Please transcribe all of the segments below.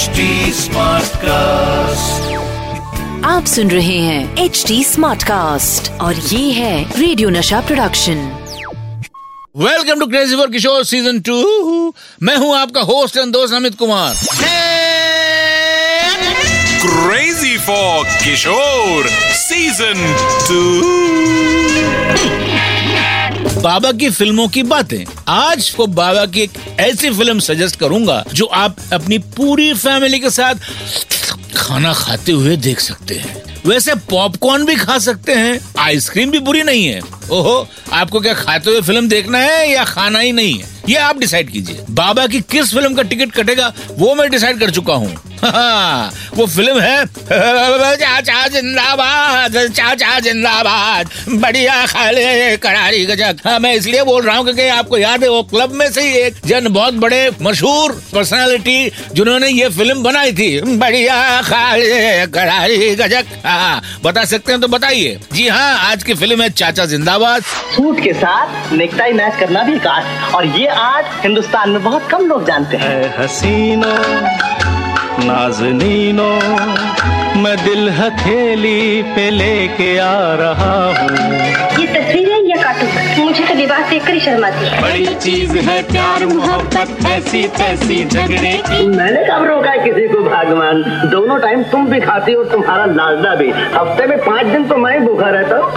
HD cast आप सुन रहे हैं एच डी स्मार्ट कास्ट और ये है radio Nasha production welcome to crazy for Kishore season two मैं हूँ आपका होस्ट एंड दोस्त Amit Kumar. Crazy for Kishore season 2. बाबा की फ़िल्मों की बातें। आज को बाबा की एक ऐसी फ़िल्म सजेस्ट करूँगा, जो आप अपनी पूरी फैमिली के साथ खाना खाते हुए देख सकते हैं। वैसे पॉपकॉर्न भी खा सकते हैं, आइसक्रीम भी बुरी नहीं है। ओहो, आपको क्या खाते हुए फ़िल्म देखना है या खाना ही नहीं है? ये आप डिसाइड कीजिए। बाबा की किस फ़िल्म का टिकट कटेगा, वो मैं डिसाइड कर चुका हूँ। वो फ़िल्म है चाचा जिंदाबाद चाचा जिंदाबाद बढ़िया खाले करारी गजक। हाँ मैं इसलिए बोल रहा हूँ क्योंकि आपको याद है वो क्लब में से ही एक जन बहुत बड़े मशहूर पर्सनालिटी जिन्होंने ये फ़िल्म बनाई थी। बढ़िया खाले करारी गजक। हाँ बता सकते हैं तो बताइए। जी हाँ आज की फ़िल्म है चाचा जिंदाबाद। सूट के साथ नेकटाई मैच करना भी एक आर्ट और ये आर्ट हिंदुस्तान में बहुत कम लोग जानते हैं। है हसीनो नाजनीनो मैं दिल हथेली पे लेके आ रहा हूँ। ये तस्वीर है या कार्टून? मुझे तो लिबास देखकर ही शर्म आती है। बड़ी चीज़ है प्यार मोहब्बत ऐसी तैसी झगड़े की। मैंने कब रोका है किसी को भगवान? दोनों टाइम तुम भी खाती हो तुम्हारा लाजदा भी। हफ़्ते में पाँच दिन तो मैं भूखा रहता हूँ।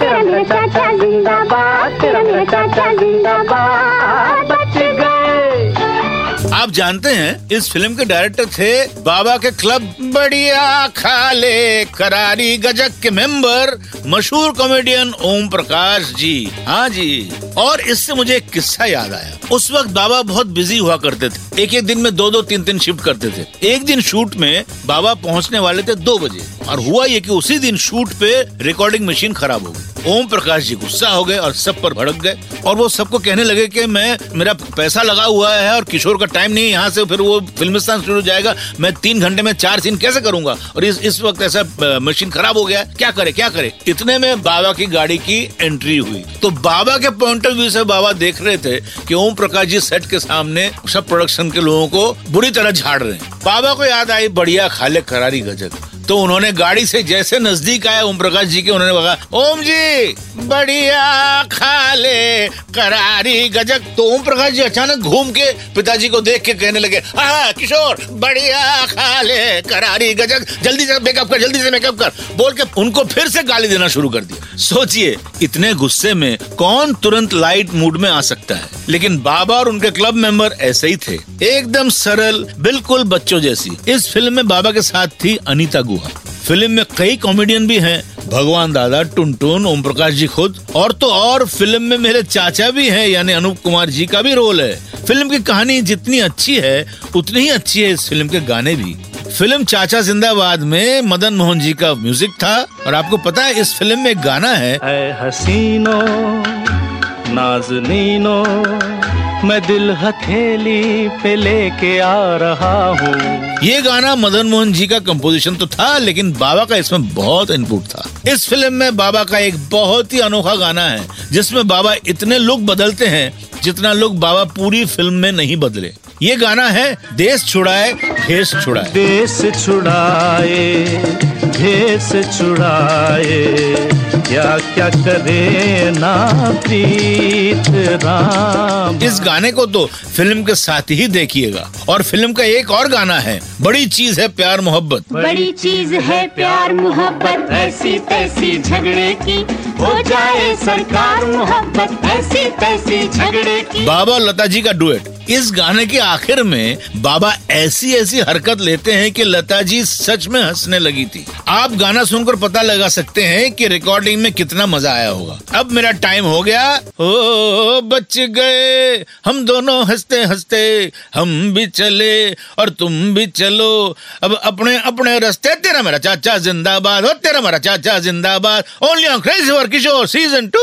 जानते हैं, इस फ़िल्म के डायरेक्टर थे बाबा के क्लब बढ़िया खाले करारी गजक के मेंबर मशहूर कॉमेडियन ओम प्रकाश जी। हाँ जी। और इससे मुझे एक किस्सा याद आया। उस वक्त बाबा बहुत बिज़ी हुआ करते थे। एक एक दिन में दो दो तीन तीन शिफ्ट करते थे। एक दिन शूट में बाबा पहुँचने वाले थे दो बजे। और हुआ ये कि उसी दिन शूट पे रिकॉर्डिंग मशीन खराब हो गई। ओम प्रकाश जी गुस्सा हो गए और सब पर भड़क गए। और वो सबको कहने लगे कि मैं, मेरा पैसा लगा हुआ है और किशोर का टाइम नहीं है यहाँ से फिर वो फिल्मिस्तान शुरू जाएगा। मैं तीन घंटे में चार सीन कैसे करूँगा? और इस इस वक्त ऐसा मशीन खराब हो गया क्या करे क्या करे? इतने में बाबा की गाड़ी की एंट्री हुई। तो बाबा के पॉइंट ऑफ़ व्यू से बाबा देख रहे थे कि ओम प्रकाश जी सेट के सामने सब प्रोडक्शन के लोगों को बुरी तरह झाड़ रहे हैं। बाबा को याद आई, बढ़िया खाले करारी गजक तो उन्होंने गाड़ी से जैसे नज़दीक आया ओम प्रकाश जी के, उन्होंने कहा, ओम जी, बढ़िया खाले करारी गजक। तो ओम प्रकाश जी अचानक घूम के पिताजी को देख के कहने लगे हाँ किशोर, बढ़िया खाले करारी गजक। जल्दी से मेकअप कर, जल्दी से मेकअप कर। बोल के उनको फिर से गाली देना शुरू कर दिया। सोचिए, इतने गुस्से में कौन तुरंत लाइट मूड में आ सकता है? लेकिन बाबा और उनके क्लब मेंबर ऐसे ही थे। एकदम सरल, बिल्कुल बच्चों जैसी। इस फ़िल्म में बाबा के साथ थी अनीता गुहा फ़िल्म में कई कॉमेडियन भी हैं। भगवान दादा, टुनटुन ओम प्रकाश जी खुद, और तो और फ़िल्म में मेरे चाचा भी हैं, यानी अनूप कुमार जी का भी रोल है। फ़िल्म की कहानी जितनी अच्छी है, उतनी ही अच्छी है इस फ़िल्म के गाने भी। फ़िल्म चाचा जिंदाबाद में मदन मोहन जी का म्यूज़िक था, और आपको पता है इस फ़िल्म में गाना है। हसीनो, नाजनीनो मैं दिल हथेली पे लेके आ रहा हूँ। ये गाना मदन मोहन जी का कंपोजिशन तो था, लेकिन बाबा का इसमें बहुत इनपुट था। इस फ़िल्म में बाबा का एक बहुत ही अनोखा गाना है, जिसमें बाबा इतने लुक बदलते हैं, जितना लुक बाबा पूरी फ़िल्म में नहीं बदले। ये गाना है देश छुड़ाए भेष छुड़ाए। देश छुड़ाए भेष छुड़ाए। क्या क्या करे ना प्रीत राम। इस गाने को तो फ़िल्म के साथ ही देखिएगा। और फ़िल्म का एक और गाना है बड़ी चीज़ है प्यार मोहब्बत। बड़ी चीज़ है प्यार मोहब्बत ऐसी तैसी झगड़े की हो जाए सरकार मोहब्बत ऐसी तैसी झगड़े की। बाबा और लता जी का डुएट। इस गाने के आखिर में बाबा ऐसी ऐसी हरकत लेते हैं कि लता जी सच में हंसने लगी थी। आप गाना सुनकर पता लगा सकते हैं कि रिकॉर्डिंग में कितना मज़ा आया होगा। अब मेरा टाइम हो गया। ओ, बच गए। हम दोनों हँसते हँसते हम भी चले और तुम भी चलो। अब अपने अपने रास्ते, तेरा मेरा चाचा जिंदाबाद हो तेरा मेरा चाचा जिंदाबाद। Only on crazy for Kishore season two